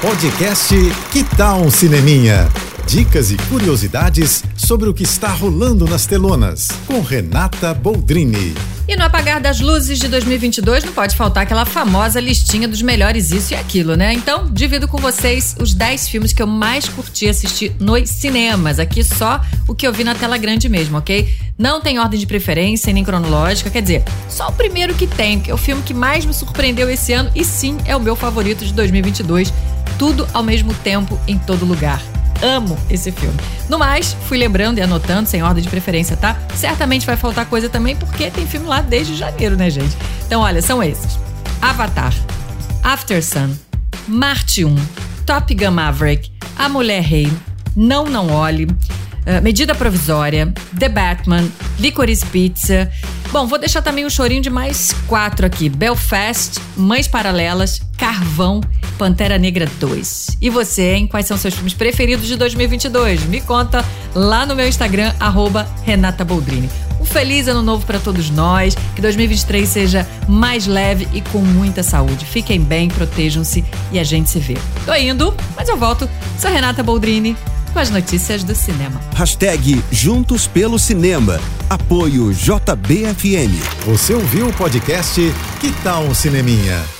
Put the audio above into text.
Podcast Que Tal um Cineminha? Dicas e curiosidades sobre o que está rolando nas telonas, com Renata Boldrini. E no apagar das luzes de 2022 não pode faltar aquela famosa listinha dos melhores isso e aquilo, né? Então, divido com vocês os 10 filmes que eu mais curti assistir nos cinemas. Aqui só o que eu vi na tela grande mesmo, ok? Não tem ordem de preferência nem cronológica, quer dizer, só o primeiro que tem, que é o filme que mais me surpreendeu esse ano e sim é o meu favorito de 2022. Tudo ao mesmo tempo, em todo lugar amo esse filme. No mais, fui lembrando e anotando, sem ordem de preferência, tá? Certamente vai faltar coisa também, porque tem filme lá desde janeiro, né, gente? Então, olha, são esses: Avatar, After Sun, Marte 1, Top Gun Maverick, A Mulher Rei, Não Não Olhe, uh, Medida Provisória, The Batman, Licorice Pizza. Bom, vou deixar também um chorinho de mais quatro aqui: Belfast, Mães Paralelas, Carvão Pantera Negra 2. E você, hein? Quais são seus filmes preferidos de 2022? Me conta lá no meu Instagram, arroba Renata Boldrini. Um feliz ano novo para todos nós, que 2023 seja mais leve e com muita saúde. Fiquem bem, protejam-se e a gente se vê. Tô indo, mas eu volto. Sou Renata Boldrini com as notícias do cinema. Hashtag Juntos pelo Cinema. Apoio JBFM. Você ouviu o podcast Que Tal um Cineminha?